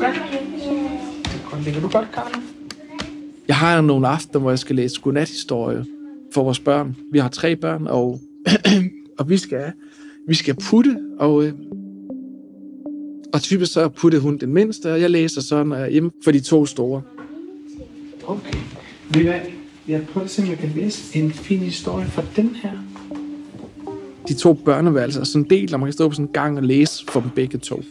Godt? Ligger du godt, Karla? Jeg har nogle aftener, hvor jeg skal læse godnathistorie for vores børn. Vi har tre børn, og, og vi skal vi skal putte, og, øh, og typisk så putte hun den mindste, og jeg læser så, når jeg er hjemme for de to store. Okay. Vil jeg, jeg prøver at se, om jeg kan læse en fin historie fra den her. De to børneværelser er sådan delt, og man kan stå på sådan en gang og læse for dem begge to.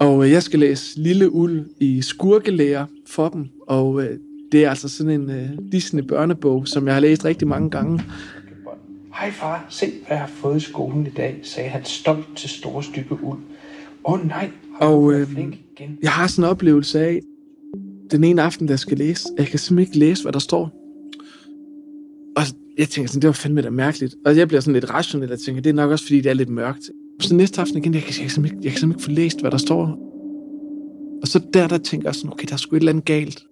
Og øh, jeg skal læse Lille Uld i skurkelærer for dem, og øh, det er altså sådan en øh, Disney børnebog, som jeg har læst rigtig mange gange. Hej far, se hvad jeg har fået i skolen i dag, sagde han stolt til store stykke uld. Åh oh, nej, og øh, igen. jeg har sådan en oplevelse af, den ene aften, der skal læse, jeg kan simpelthen ikke læse, hvad der står. Og jeg tænker sådan, det var fandme da mærkeligt. Og jeg bliver sådan lidt rationel, og tænker, det er nok også, fordi det er lidt mørkt. Så næste aften igen, jeg kan, jeg kan, ikke, jeg kan simpelthen ikke få læst, hvad der står. Og så der, der tænker jeg sådan, okay, der er sgu et eller andet galt.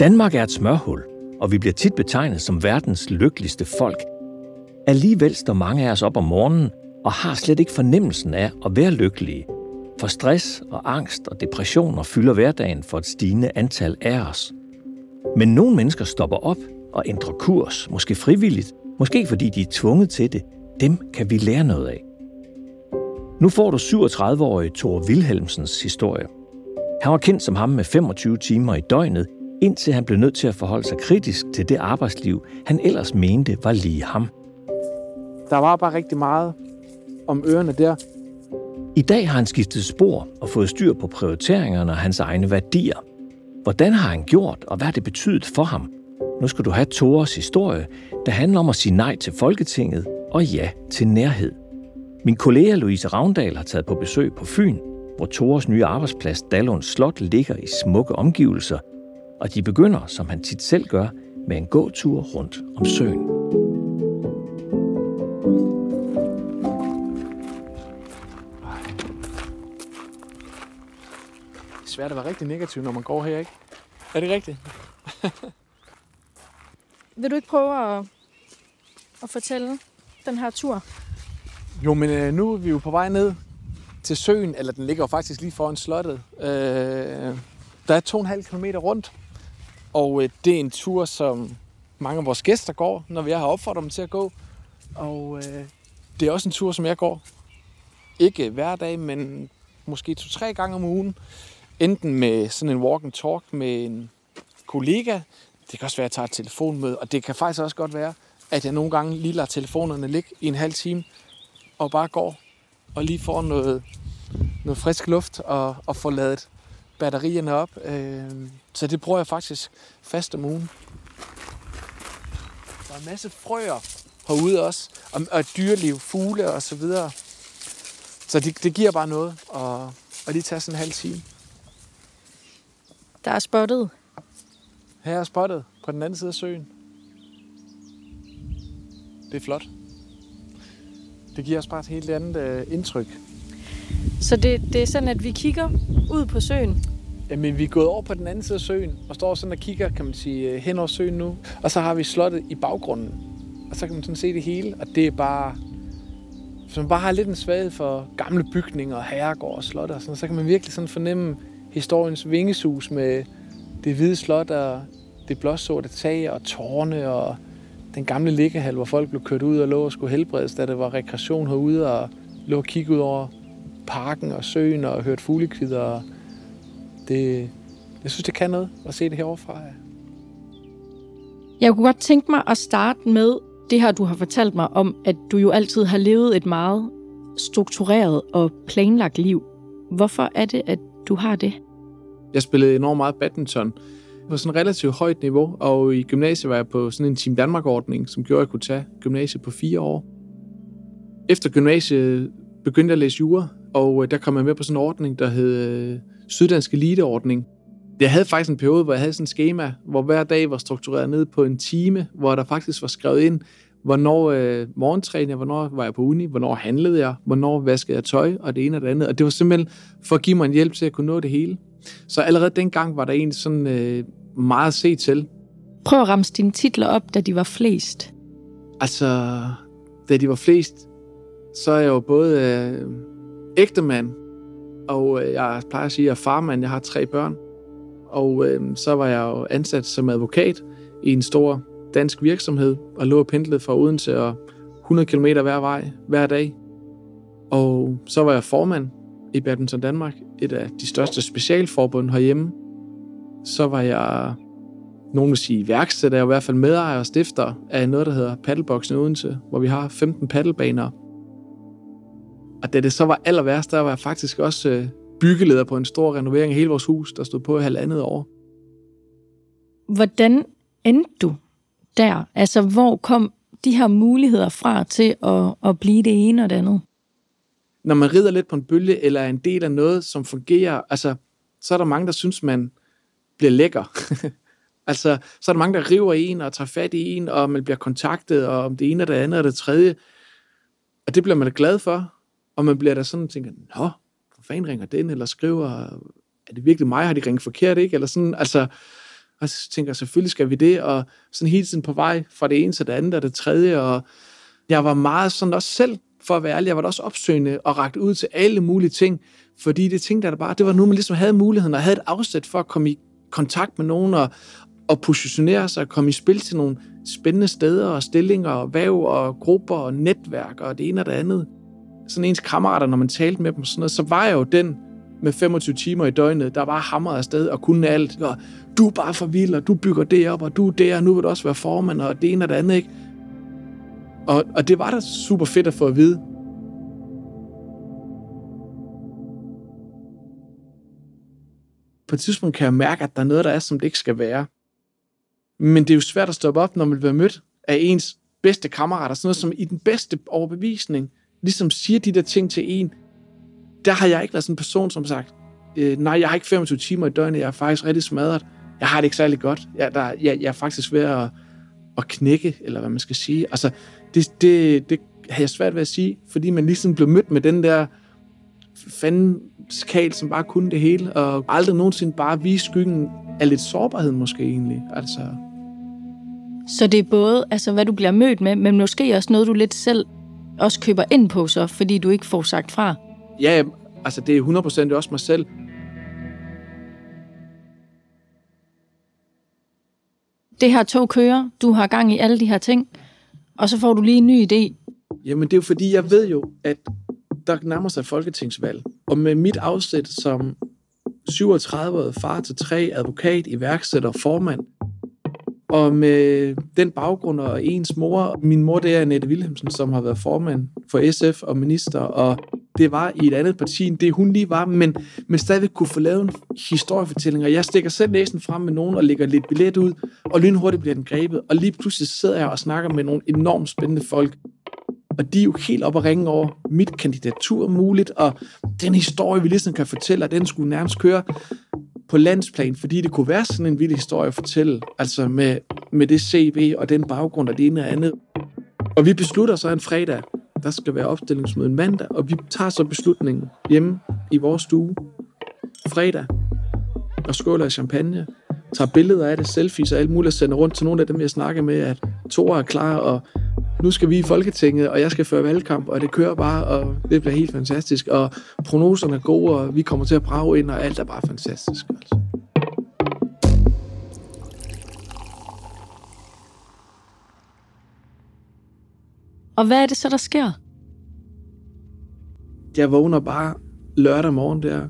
Danmark er et smørhul, og vi bliver tit betegnet som verdens lykkeligste folk. Alligevel står mange af os op om morgenen og har slet ikke fornemmelsen af at være lykkelige. For stress og angst og depressioner fylder hverdagen for et stigende antal af os. Men nogle mennesker stopper op og ændrer kurs, måske frivilligt, måske fordi de er tvunget til det. Dem kan vi lære noget af. Nu får du 37-årige Thor Wilhelmsens historie. Han var kendt som ham med 25 timer i døgnet indtil han blev nødt til at forholde sig kritisk til det arbejdsliv, han ellers mente var lige ham. Der var bare rigtig meget om ørerne der. I dag har han skiftet spor og fået styr på prioriteringerne og hans egne værdier. Hvordan har han gjort, og hvad har det betydet for ham? Nu skal du have Tores historie, der handler om at sige nej til Folketinget og ja til nærhed. Min kollega Louise Ravndal har taget på besøg på Fyn, hvor Tores nye arbejdsplads Dallund Slot ligger i smukke omgivelser – og de begynder, som han tit selv gør, med en gåtur rundt om søen. Svært at være rigtig negativ, når man går her, ikke? Er det rigtigt? Vil du ikke prøve at, at fortælle den her tur? Jo, men øh, nu er vi jo på vej ned til søen, eller den ligger jo faktisk lige foran slottet. Øh, der er 2,5 km rundt, og øh, det er en tur, som mange af vores gæster går, når vi har opfordret dem til at gå. Og øh, det er også en tur, som jeg går. Ikke hver dag, men måske to-tre gange om ugen. Enten med sådan en walk and talk med en kollega. Det kan også være, at jeg tager et telefonmøde. Og det kan faktisk også godt være, at jeg nogle gange lige lader telefonerne ligge i en halv time. Og bare går og lige får noget, noget frisk luft og, og får lavet batterierne op. Øh, så det bruger jeg faktisk fast om ugen. Der er en masse frøer herude også, og, og dyreliv, fugle og så videre. Så det, det giver bare noget at, at lige tage sådan en halv time. Der er spottet. Her er spottet på den anden side af søen. Det er flot. Det giver os bare et helt andet øh, indtryk. Så det, det er sådan, at vi kigger ud på søen, Jamen, vi er gået over på den anden side af søen, og står sådan og kigger, kan man sige, øh, hen over søen nu. Og så har vi slottet i baggrunden. Og så kan man sådan se det hele, og det er bare... Hvis man bare har lidt en svaghed for gamle bygninger, herregård og slot og sådan, så kan man virkelig sådan fornemme historiens vingesus med det hvide slot og det blåsorte tag og tårne og den gamle liggehal, hvor folk blev kørt ud og lå og skulle helbredes, da det var rekreation herude og lå og kigge ud over parken og søen og hørte fuglekvider og det, jeg synes, det kan noget at se det herovre fra. Jeg kunne godt tænke mig at starte med det her, du har fortalt mig om, at du jo altid har levet et meget struktureret og planlagt liv. Hvorfor er det, at du har det? Jeg spillede enormt meget badminton på sådan et relativt højt niveau, og i gymnasiet var jeg på sådan en Team Danmark-ordning, som gjorde, at jeg kunne tage gymnasiet på fire år. Efter gymnasiet begyndte jeg at læse jura, og øh, der kom jeg med på sådan en ordning, der hed øh, Syddansk Elite-ordning. Jeg havde faktisk en periode, hvor jeg havde sådan et schema, hvor hver dag var struktureret ned på en time, hvor der faktisk var skrevet ind, hvornår øh, morgentrænede jeg, hvornår var jeg på uni, hvornår handlede jeg, hvornår vaskede jeg tøj, og det ene og det andet. Og det var simpelthen for at give mig en hjælp til at kunne nå det hele. Så allerede dengang var der egentlig sådan øh, meget at se til. Prøv at ramse dine titler op, da de var flest. Altså, da de var flest, så er jeg jo både øh, ægtemand, og øh, jeg plejer at sige, at jeg er farmand. Jeg har tre børn. Og øh, så var jeg jo ansat som advokat i en stor dansk virksomhed, og lå og pendlede fra Odense og 100 km hver vej hver dag. Og så var jeg formand i Badminton Danmark, et af de største specialforbund herhjemme. Så var jeg, nogen vil sige værksætter, jeg i hvert fald medejer og stifter af noget, der hedder Paddleboxen Odense, hvor vi har 15 paddelbaner. Og da det så var aller værst, der var jeg faktisk også øh, byggeleder på en stor renovering af hele vores hus, der stod på i halvandet år. Hvordan endte du der? Altså, hvor kom de her muligheder fra til at, at blive det ene og det andet? Når man rider lidt på en bølge, eller er en del af noget, som fungerer, altså, så er der mange, der synes, man bliver lækker. altså, så er der mange, der river i en og tager fat i en, og man bliver kontaktet, og om det ene og det andet og det tredje. Og det bliver man da glad for. Og man bliver da sådan og tænker, nå, hvor fanden ringer den, eller skriver, er det virkelig mig, har de ringet forkert, ikke? Eller sådan, altså, og så tænker jeg, selvfølgelig skal vi det, og sådan hele tiden på vej fra det ene til det andet og det tredje, og jeg var meget sådan også selv, for at være ærlig, jeg var da også opsøgende og ragt ud til alle mulige ting, fordi det tænkte jeg da bare, det var nu, man ligesom havde muligheden, og havde et afsæt for at komme i kontakt med nogen, og, og positionere sig og komme i spil til nogle spændende steder og stillinger og væv og grupper og netværk og det ene og det andet. Sådan ens kammerater, når man talte med dem, sådan noget, så var jeg jo den, med 25 timer i døgnet, der var hamret afsted og kunne alt. Og du er bare for vild, og du bygger det op, og du er der, og nu vil du også være formand, og det ene og det andet, ikke? Og, og det var da super fedt at få at vide. På et tidspunkt kan jeg mærke, at der er noget, der er, som det ikke skal være. Men det er jo svært at stoppe op, når man bliver mødt af ens bedste kammerater. Sådan noget, som i den bedste overbevisning ligesom siger de der ting til en, der har jeg ikke været sådan en person, som sagt, øh, nej, jeg har ikke 25 timer i døgnet, jeg er faktisk rigtig smadret. Jeg har det ikke særlig godt. Jeg, der, jeg, jeg er faktisk ved at, at knække, eller hvad man skal sige. Altså, det, det, det har jeg svært ved at sige, fordi man ligesom blev mødt med den der fanden skal, som bare kunne det hele, og aldrig nogensinde bare vise skyggen af lidt sårbarhed måske egentlig. Altså. Så det er både, altså, hvad du bliver mødt med, men måske også noget, du lidt selv også køber ind på så, fordi du ikke får sagt fra ja, altså det er 100% også mig selv. Det her tog kører, du har gang i alle de her ting, og så får du lige en ny idé. Jamen det er jo fordi, jeg ved jo, at der nærmer sig folketingsvalg. Og med mit afsæt som 37-årig far til tre, advokat, iværksætter, formand, og med den baggrund og ens mor, min mor det er Annette Wilhelmsen, som har været formand for SF og minister, og det var i et andet parti, end det hun lige var, men, men stadigvæk kunne få lavet en historiefortælling, og jeg stikker selv næsen frem med nogen og lægger lidt billet ud, og lynhurtigt bliver den grebet, og lige pludselig sidder jeg og snakker med nogle enormt spændende folk, og de er jo helt op og ringe over mit kandidatur muligt, og den historie, vi ligesom kan fortælle, den skulle nærmest køre på landsplan, fordi det kunne være sådan en vild historie at fortælle, altså med, med det CV og den baggrund og det ene og andet. Og vi beslutter så en fredag, der skal være opstillingsmøde en mandag, og vi tager så beslutningen hjemme i vores stue fredag, og skåler i champagne, tager billeder af det, selfies og alt muligt, og sender rundt til nogle af dem, jeg snakker med, at to er klar, og nu skal vi i Folketinget, og jeg skal føre valgkamp, og det kører bare, og det bliver helt fantastisk, og prognoserne er gode, og vi kommer til at brage ind, og alt er bare fantastisk. Altså. Og hvad er det så, der sker? Jeg vågner bare lørdag morgen der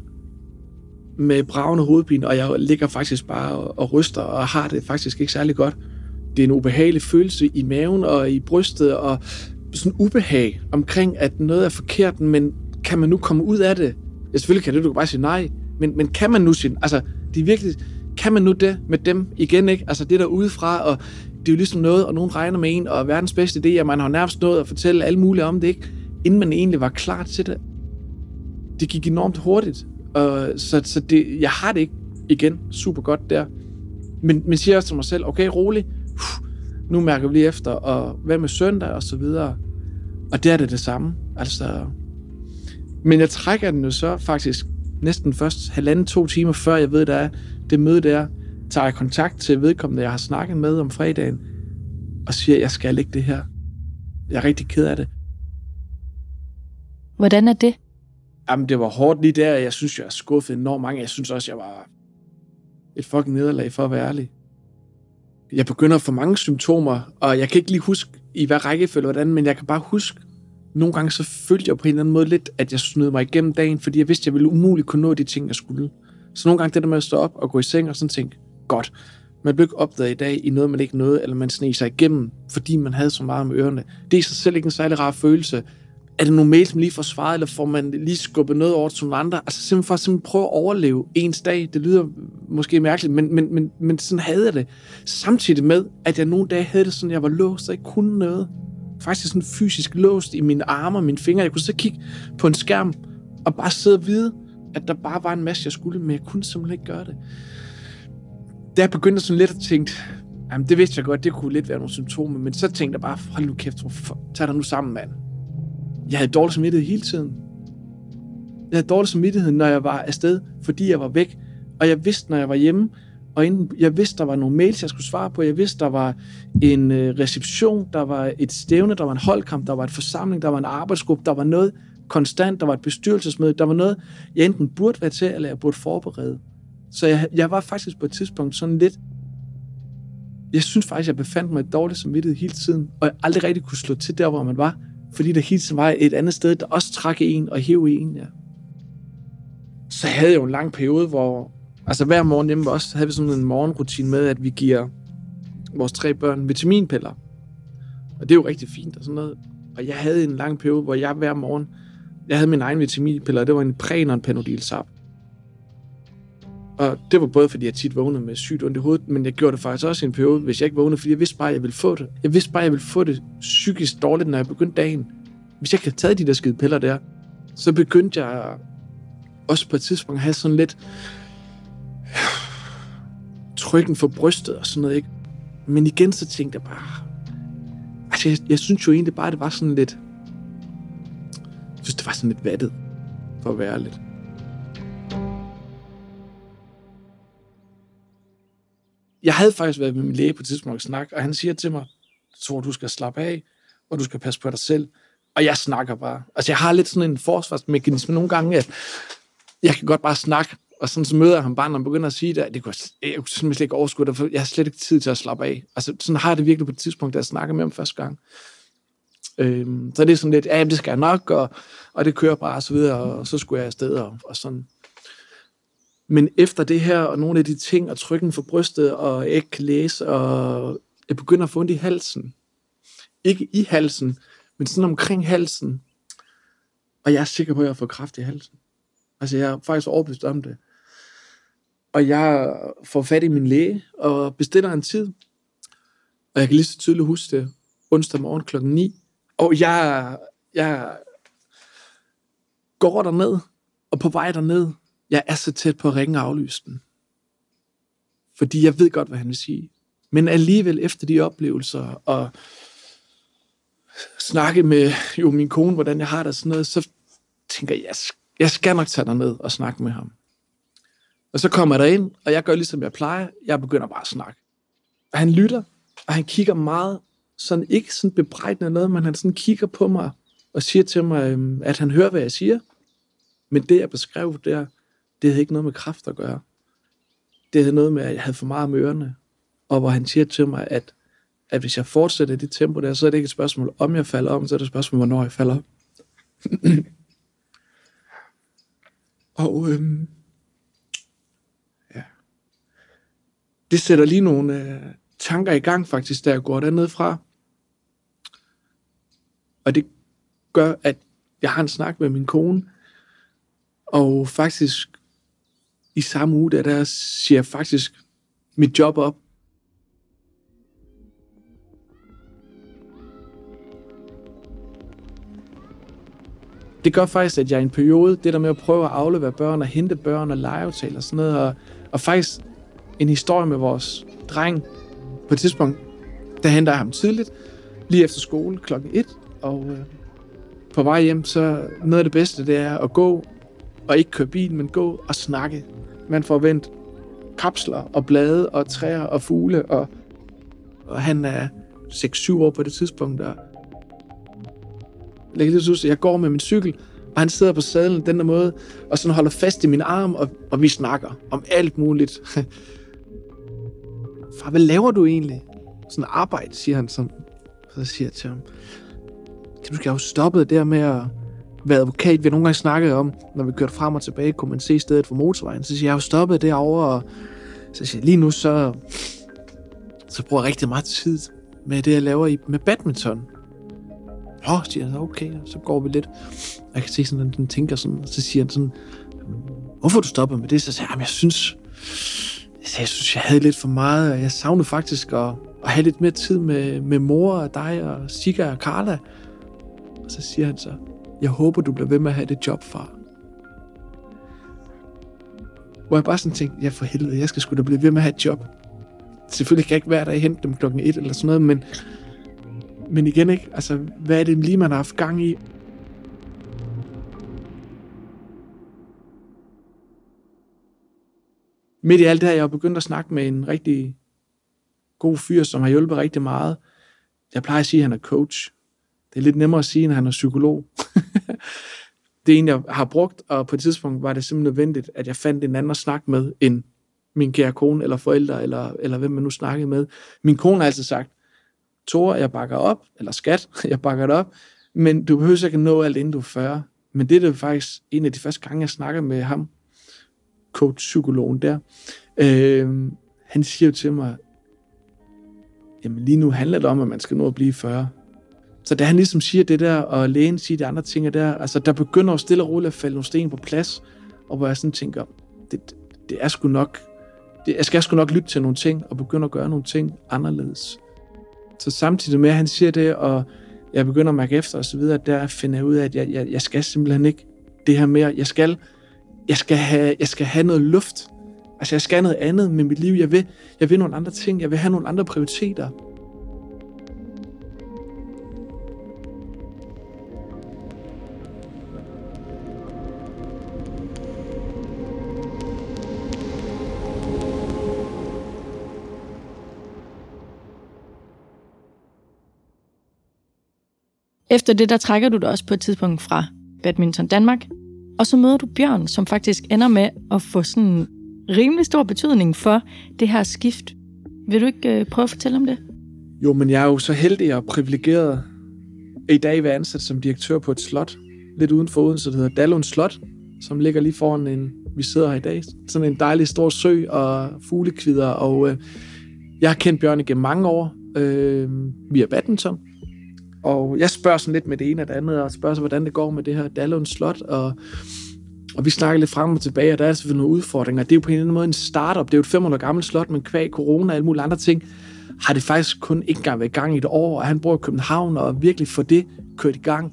med bravende hovedpine, og jeg ligger faktisk bare og, ryster og har det faktisk ikke særlig godt. Det er en ubehagelig følelse i maven og i brystet, og sådan ubehag omkring, at noget er forkert, men kan man nu komme ud af det? Ja, selvfølgelig kan det, du kan bare sige nej, men, men kan man nu sige, altså, det er virkelig, kan man nu det med dem igen, ikke? Altså det der udefra, og det er jo ligesom noget, og nogen regner med en, og verdens bedste idé, at man har nærmest nået at fortælle alle mulige om det, ikke? Inden man egentlig var klar til det. Det gik enormt hurtigt, og så, så det, jeg har det ikke igen super godt der. Men, men siger også til mig selv, okay, rolig, nu mærker vi lige efter, og hvad med søndag, og så videre. Og det er det det samme. Altså, men jeg trækker den jo så faktisk næsten først halvanden, to timer før jeg ved, der er det møde der, tager jeg kontakt til vedkommende, jeg har snakket med om fredagen, og siger, at jeg skal ikke det her. Jeg er rigtig ked af det. Hvordan er det? Jamen, det var hårdt lige der. Jeg synes, jeg er skuffet enormt mange. Jeg synes også, jeg var et fucking nederlag, for at være ærlig. Jeg begynder at få mange symptomer, og jeg kan ikke lige huske i hvad rækkefølge hvordan, men jeg kan bare huske, nogle gange så følte jeg på en eller anden måde lidt, at jeg snød mig igennem dagen, fordi jeg vidste, at jeg ville umuligt kunne nå de ting, jeg skulle. Så nogle gange det der med at stå op og gå i seng og sådan tænke, godt, man blev ikke opdaget i dag i noget, man ikke nåede, eller man sneg sig igennem, fordi man havde så meget med ørerne. Det er i sig selv ikke en særlig rar følelse. Er det nogle mails, man lige får svaret, eller får man lige skubbet noget over til nogle andre? Altså simpelthen for at simpelthen prøve at overleve ens dag. Det lyder måske mærkeligt, men, men, men, men sådan havde jeg det. Samtidig med, at jeg nogle dage havde det sådan, at jeg var låst og ikke kunne noget. Faktisk sådan fysisk låst i mine arme og mine fingre. Jeg kunne så kigge på en skærm og bare sidde og vide, at der bare var en masse, jeg skulle, men jeg kunne simpelthen ikke gøre det der begyndte jeg sådan lidt at tænke, jamen det vidste jeg godt, det kunne lidt være nogle symptomer, men så tænkte jeg bare, hold nu kæft, tag dig nu sammen, mand. Jeg havde dårlig samvittighed hele tiden. Jeg havde dårlig samvittighed, når jeg var afsted, fordi jeg var væk. Og jeg vidste, når jeg var hjemme, og inden, jeg vidste, der var nogle mails, jeg skulle svare på. Jeg vidste, der var en øh, reception, der var et stævne, der var en holdkamp, der var et forsamling, der var en arbejdsgruppe, der var noget konstant, der var et bestyrelsesmøde, der var noget, jeg enten burde være til, eller jeg burde forberede. Så jeg, jeg var faktisk på et tidspunkt sådan lidt... Jeg synes faktisk, jeg befandt mig dårligt som midtet hele tiden, og jeg aldrig rigtig kunne slå til der, hvor man var, fordi der hele tiden var et andet sted, der også trak en og hæv en, ja. Så havde jeg jo en lang periode, hvor... Altså hver morgen hjemme også havde vi sådan en morgenrutine med, at vi giver vores tre børn vitaminpiller. Og det er jo rigtig fint og sådan noget. Og jeg havde en lang periode, hvor jeg hver morgen, jeg havde min egen vitaminpiller, og det var en præn og en panodilsap. Og det var både, fordi jeg tit vågnede med sygt ondt i hovedet, men jeg gjorde det faktisk også i en periode, hvis jeg ikke vågnede, fordi jeg vidste bare, at jeg ville få det. Jeg vidste bare, at jeg ville få det psykisk dårligt, når jeg begyndte dagen. Hvis jeg ikke havde taget de der skide piller der, så begyndte jeg også på et tidspunkt at have sådan lidt trykken for brystet og sådan noget, ikke? Men igen, så tænkte jeg bare... Altså, jeg, jeg synes jo egentlig bare, at det var sådan lidt... Jeg synes, det var sådan lidt vattet, for at være lidt. Jeg havde faktisk været med min læge på et tidspunkt og snak, og han siger til mig, tror, du skal slappe af, og du skal passe på dig selv. Og jeg snakker bare. Altså, jeg har lidt sådan en forsvarsmekanisme nogle gange, at jeg kan godt bare snakke, og sådan så møder jeg ham bare, når han begynder at sige det, det kunne jeg, jeg kunne simpelthen slet ikke overskue det, for jeg har slet ikke tid til at slappe af. Altså, sådan har jeg det virkelig på et tidspunkt, da jeg snakker med ham første gang. Øhm, så det er sådan lidt, ja, det skal jeg nok, og, og det kører bare, og så videre, og så skulle jeg afsted, og, og sådan. Men efter det her, og nogle af de ting, og trykken for brystet, og ikke kan læse, og jeg begynder at få ondt i halsen. Ikke i halsen, men sådan omkring halsen. Og jeg er sikker på, at jeg får kraft i halsen. Altså, jeg er faktisk overbevist om det. Og jeg får fat i min læge, og bestiller en tid. Og jeg kan lige så tydeligt huske det, onsdag morgen klokken 9. Og jeg, jeg går derned, og på vej derned, jeg er så tæt på at ringe og aflyse den. Fordi jeg ved godt, hvad han vil sige. Men alligevel efter de oplevelser, og snakke med jo min kone, hvordan jeg har det sådan noget, så tænker jeg, jeg skal nok tage ned og snakke med ham. Og så kommer jeg ind, og jeg gør ligesom jeg plejer. Jeg begynder bare at snakke. Og han lytter, og han kigger meget, sådan ikke sådan bebrejdende noget, men han sådan kigger på mig og siger til mig, øhm, at han hører, hvad jeg siger. Men det, jeg beskrev der, det havde ikke noget med kraft at gøre. Det havde noget med, at jeg havde for meget med ørerne. Og hvor han siger til mig, at, at hvis jeg fortsætter i det tempo der, så er det ikke et spørgsmål, om jeg falder om, så er det et spørgsmål, hvornår jeg falder om. og øhm, ja. Det sætter lige nogle øh, tanker i gang faktisk, da jeg går dernede fra. Og det gør, at jeg har en snak med min kone, og faktisk i samme uge, der, der siger jeg faktisk mit job op. Det gør faktisk, at jeg i en periode, det der med at prøve at aflevere børn og hente børn og legeaftaler og sådan noget, og, og faktisk en historie med vores dreng på et tidspunkt, der henter jeg ham tidligt, lige efter skole klokken 1, og øh, på vej hjem, så noget af det bedste, det er at gå og ikke køre bil, men gå og snakke man får vendt kapsler og blade og træer og fugle, og, og han er 6-7 år på det tidspunkt, og jeg, lige jeg går med min cykel, og han sidder på sadlen den der måde, og sådan holder fast i min arm, og, og vi snakker om alt muligt. Far, hvad laver du egentlig? Sådan arbejde, siger han sådan. Så siger jeg til ham, du skal jo stoppe der med at være advokat. Vi har nogle gange snakket om, når vi kørte frem og tilbage, kunne man se stedet for motorvejen. Så siger jeg, jeg har jo stoppet derovre, og så siger jeg, lige nu så, så bruger jeg rigtig meget tid med det, jeg laver i, med badminton. Nå, siger han, okay, så går vi lidt. Jeg kan se sådan, at den tænker sådan, og så siger han sådan, hvorfor du stopper med det? Så siger jeg, jeg synes, jeg synes, jeg havde lidt for meget, og jeg savnede faktisk at, at have lidt mere tid med, med mor og dig og Sika og Carla. Og så siger han så, jeg håber, du bliver ved med at have det job, far. Hvor jeg bare sådan tænkte, ja for helvede, jeg skal sgu da blive ved med at have et job. Selvfølgelig kan jeg ikke hver dag hente dem klokken et eller sådan noget, men, men igen ikke, altså hvad er det lige, man har haft gang i? Midt i alt det her, jeg har begyndt at snakke med en rigtig god fyr, som har hjulpet rigtig meget. Jeg plejer at sige, at han er coach. Det er lidt nemmere at sige, når han er psykolog. det er en, jeg har brugt, og på et tidspunkt var det simpelthen nødvendigt, at jeg fandt en anden at snakke med, end min kære kone, eller forældre, eller, eller hvem man nu snakkede med. Min kone har altid sagt, Tor, jeg bakker op, eller skat, jeg bakker det op, men du behøver ikke at nå alt, inden du er 40. Men det er det faktisk en af de første gange, jeg snakker med ham, coach-psykologen der. Øh, han siger jo til mig, jamen lige nu handler det om, at man skal nå at blive 40. Så da han ligesom siger det der, og lægen siger de andre ting der, altså der begynder jo stille og roligt at falde nogle sten på plads, og hvor jeg sådan tænker, det, det er sgu nok, det, jeg skal sgu nok lytte til nogle ting, og begynde at gøre nogle ting anderledes. Så samtidig med, at han siger det, og jeg begynder at mærke efter osv., der finder jeg ud af, at jeg, jeg, jeg skal simpelthen ikke det her mere. Jeg skal, jeg skal, have, jeg skal have noget luft. Altså, jeg skal noget andet med mit liv. Jeg vil, jeg vil nogle andre ting. Jeg vil have nogle andre prioriteter. Efter det, der trækker du dig også på et tidspunkt fra Badminton Danmark, og så møder du Bjørn, som faktisk ender med at få sådan en rimelig stor betydning for det her skift. Vil du ikke øh, prøve at fortælle om det? Jo, men jeg er jo så heldig og privilegeret i dag være ansat som direktør på et slot, lidt uden for Odense, der hedder Dallund Slot, som ligger lige foran en, vi sidder her i dag. Sådan en dejlig stor sø og fuglekvider, og øh, jeg har kendt Bjørn igennem mange år øh, via badminton, og jeg spørger sådan lidt med det ene og det andet, og spørger så, hvordan det går med det her Dallund Slot, og, og vi snakker lidt frem og tilbage, og der er selvfølgelig nogle udfordringer. Det er jo på en eller anden måde en startup. Det er jo et 500 gammelt slot, men kvæg corona og alle mulige andre ting, har det faktisk kun ikke engang været i gang i et år, og han bor i København, og virkelig få det kørt i gang.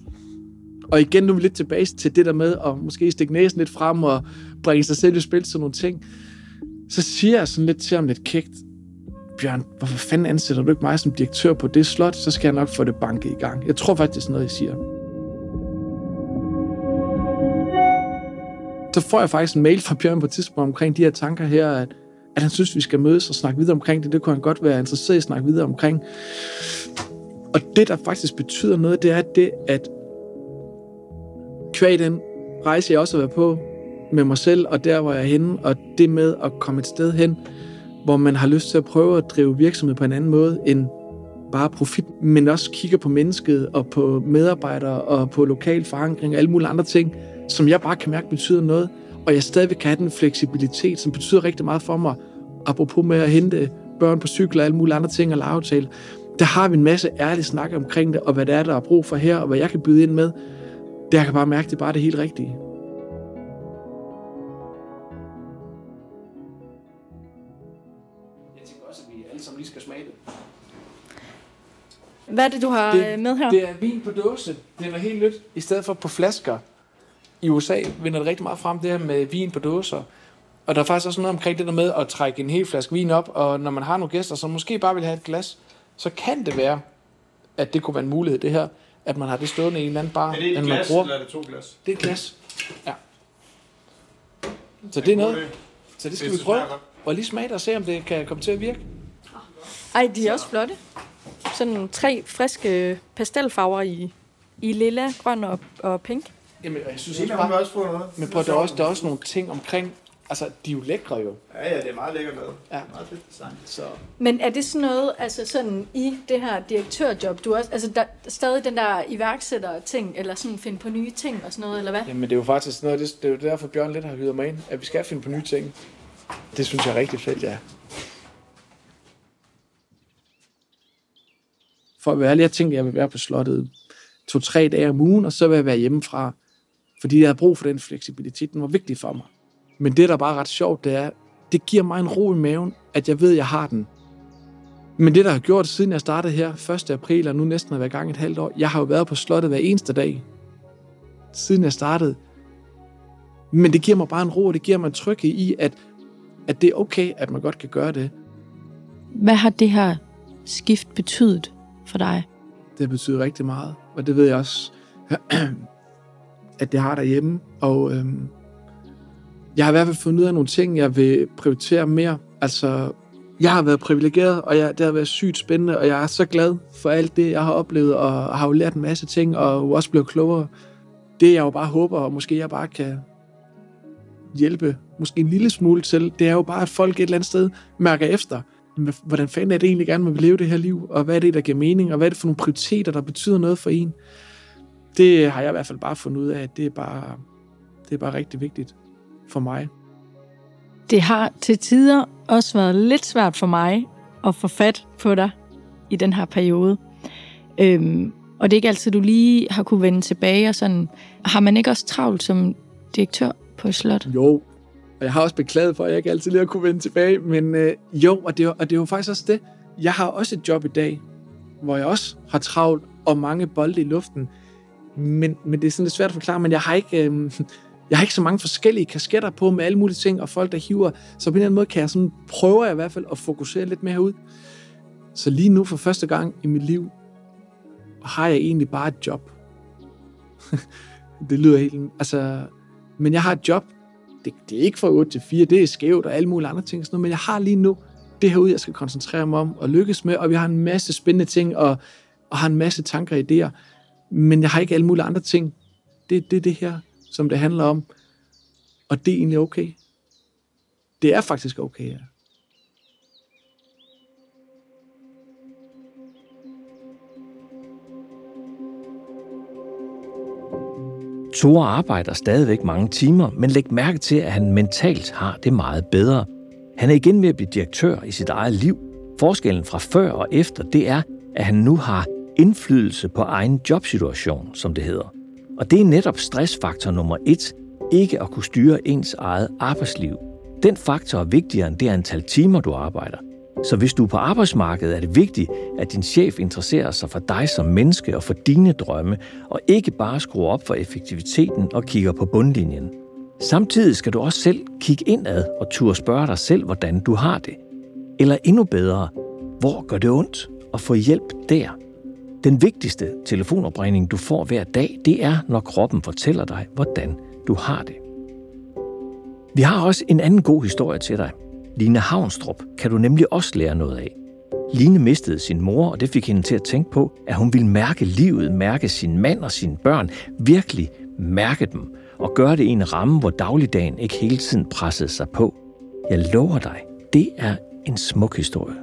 Og igen, nu er vi lidt tilbage til det der med at måske stikke næsen lidt frem og bringe sig selv i spil til nogle ting. Så siger jeg sådan lidt til ham lidt kægt, Bjørn, hvorfor fanden ansætter du ikke mig som direktør på det slot, så skal jeg nok få det banket i gang. Jeg tror faktisk, det er noget, jeg siger. Så får jeg faktisk en mail fra Bjørn på et tidspunkt omkring de her tanker her, at, at han synes, vi skal mødes og snakke videre omkring det. Det kunne han godt være interesseret i at snakke videre omkring. Og det, der faktisk betyder noget, det er det, at kvæg den rejse, jeg også har været på med mig selv, og der, hvor jeg er henne, og det med at komme et sted hen, hvor man har lyst til at prøve at drive virksomhed på en anden måde end bare profit, men også kigger på mennesket og på medarbejdere og på lokal forankring og alle mulige andre ting, som jeg bare kan mærke betyder noget, og jeg stadigvæk kan have den fleksibilitet, som betyder rigtig meget for mig, apropos med at hente børn på cykler og alle mulige andre ting og lave. Der har vi en masse ærlige snak omkring det, og hvad det er, der er brug for her, og hvad jeg kan byde ind med. Det jeg kan bare mærke, det er bare det helt rigtige. Hvad er det, du har det, øh, med her? Det er vin på dåse. Det er helt nyt. I stedet for på flasker. I USA vinder det rigtig meget frem, det her med vin på dåser. Og der er faktisk også noget omkring det der med at trække en hel flaske vin op, og når man har nogle gæster, som måske bare vil have et glas, så kan det være, at det kunne være en mulighed, det her, at man har det stående i en eller anden bar. Er det et glas, bruger. eller er det to glas? Det er et glas, ja. Så det er noget. Så det skal vi prøve. og lige smage det og se, om det kan komme til at virke. Ej, de er også flotte. Sådan tre friske pastelfarver i, i lilla, grøn og, og pink. Jamen, jeg synes Det også bare, også få noget. men prøv, der er, også, der er også nogle ting omkring, altså, de er jo lækre jo. Ja, ja, det er meget lækkert lavet. Ja. Meget fedt design. Så Men er det sådan noget, altså sådan i det her direktørjob, du også, altså der, stadig den der iværksætter-ting, eller sådan finde på nye ting og sådan noget, eller hvad? Jamen, det er jo faktisk noget, det, det er jo derfor, Bjørn lidt har hyret mig ind, at vi skal finde på nye ting. Det synes jeg er rigtig fedt, ja. For at være ærlig, jeg tænkte, at jeg vil være på slottet to-tre dage om ugen, og så vil jeg være hjemmefra. Fordi jeg havde brug for den fleksibilitet, den var vigtig for mig. Men det, der bare er ret sjovt, det er, det giver mig en ro i maven, at jeg ved, at jeg har den. Men det, der har gjort, siden jeg startede her 1. april, og nu næsten har været i gang et halvt år, jeg har jo været på slottet hver eneste dag, siden jeg startede. Men det giver mig bare en ro, og det giver mig en tryghed i, at, at det er okay, at man godt kan gøre det. Hvad har det her skift betydet for dig? Det betyder rigtig meget, og det ved jeg også, at det har derhjemme. Og øhm, jeg har i hvert fald fundet ud af nogle ting, jeg vil prioritere mere. Altså, jeg har været privilegeret, og jeg, det har været sygt spændende, og jeg er så glad for alt det, jeg har oplevet, og har jo lært en masse ting, og jo også blevet klogere. Det, jeg jo bare håber, og måske jeg bare kan hjælpe måske en lille smule til, det er jo bare, at folk et eller andet sted mærker efter, hvordan fanden er det egentlig gerne, man vil leve det her liv, og hvad er det, der giver mening, og hvad er det for nogle prioriteter, der betyder noget for en. Det har jeg i hvert fald bare fundet ud af, at det er bare, det er bare rigtig vigtigt for mig. Det har til tider også været lidt svært for mig at få fat på dig i den her periode. Øhm, og det er ikke altid, du lige har kunne vende tilbage. Og sådan. Har man ikke også travlt som direktør på et slot? Jo, og jeg har også beklaget for, at jeg ikke altid lige har kunne vende tilbage, men øh, jo, og det, og det er jo faktisk også det. Jeg har også et job i dag, hvor jeg også har travlt og mange bolde i luften, men, men det er sådan lidt svært at forklare, men jeg har ikke... Øh, jeg har ikke så mange forskellige kasketter på med alle mulige ting, og folk, der hiver. Så på en eller anden måde kan jeg sådan, prøver jeg i hvert fald at fokusere lidt mere ud. Så lige nu for første gang i mit liv, har jeg egentlig bare et job. det lyder helt... Altså, men jeg har et job. Det, det er ikke fra 8 til 4, det er skævt og alle mulige andre ting. og Sådan noget, men jeg har lige nu det her ud, jeg skal koncentrere mig om og lykkes med, og vi har en masse spændende ting, og, og har en masse tanker og idéer. Men jeg har ikke alle mulige andre ting. Det, det det her, som det handler om. Og det er egentlig okay. Det er faktisk okay, ja. Tore arbejder stadigvæk mange timer, men læg mærke til, at han mentalt har det meget bedre. Han er igen ved at blive direktør i sit eget liv. Forskellen fra før og efter, det er, at han nu har indflydelse på egen jobsituation, som det hedder. Og det er netop stressfaktor nummer et, ikke at kunne styre ens eget arbejdsliv. Den faktor er vigtigere end det antal timer, du arbejder. Så hvis du er på arbejdsmarkedet, er det vigtigt, at din chef interesserer sig for dig som menneske og for dine drømme, og ikke bare skruer op for effektiviteten og kigger på bundlinjen. Samtidig skal du også selv kigge indad og turde spørge dig selv, hvordan du har det. Eller endnu bedre, hvor gør det ondt? Og få hjælp der. Den vigtigste telefonopringning, du får hver dag, det er, når kroppen fortæller dig, hvordan du har det. Vi har også en anden god historie til dig. Line Havnstrup kan du nemlig også lære noget af. Line mistede sin mor, og det fik hende til at tænke på, at hun ville mærke livet, mærke sin mand og sine børn, virkelig mærke dem, og gøre det i en ramme, hvor dagligdagen ikke hele tiden pressede sig på. Jeg lover dig, det er en smuk historie.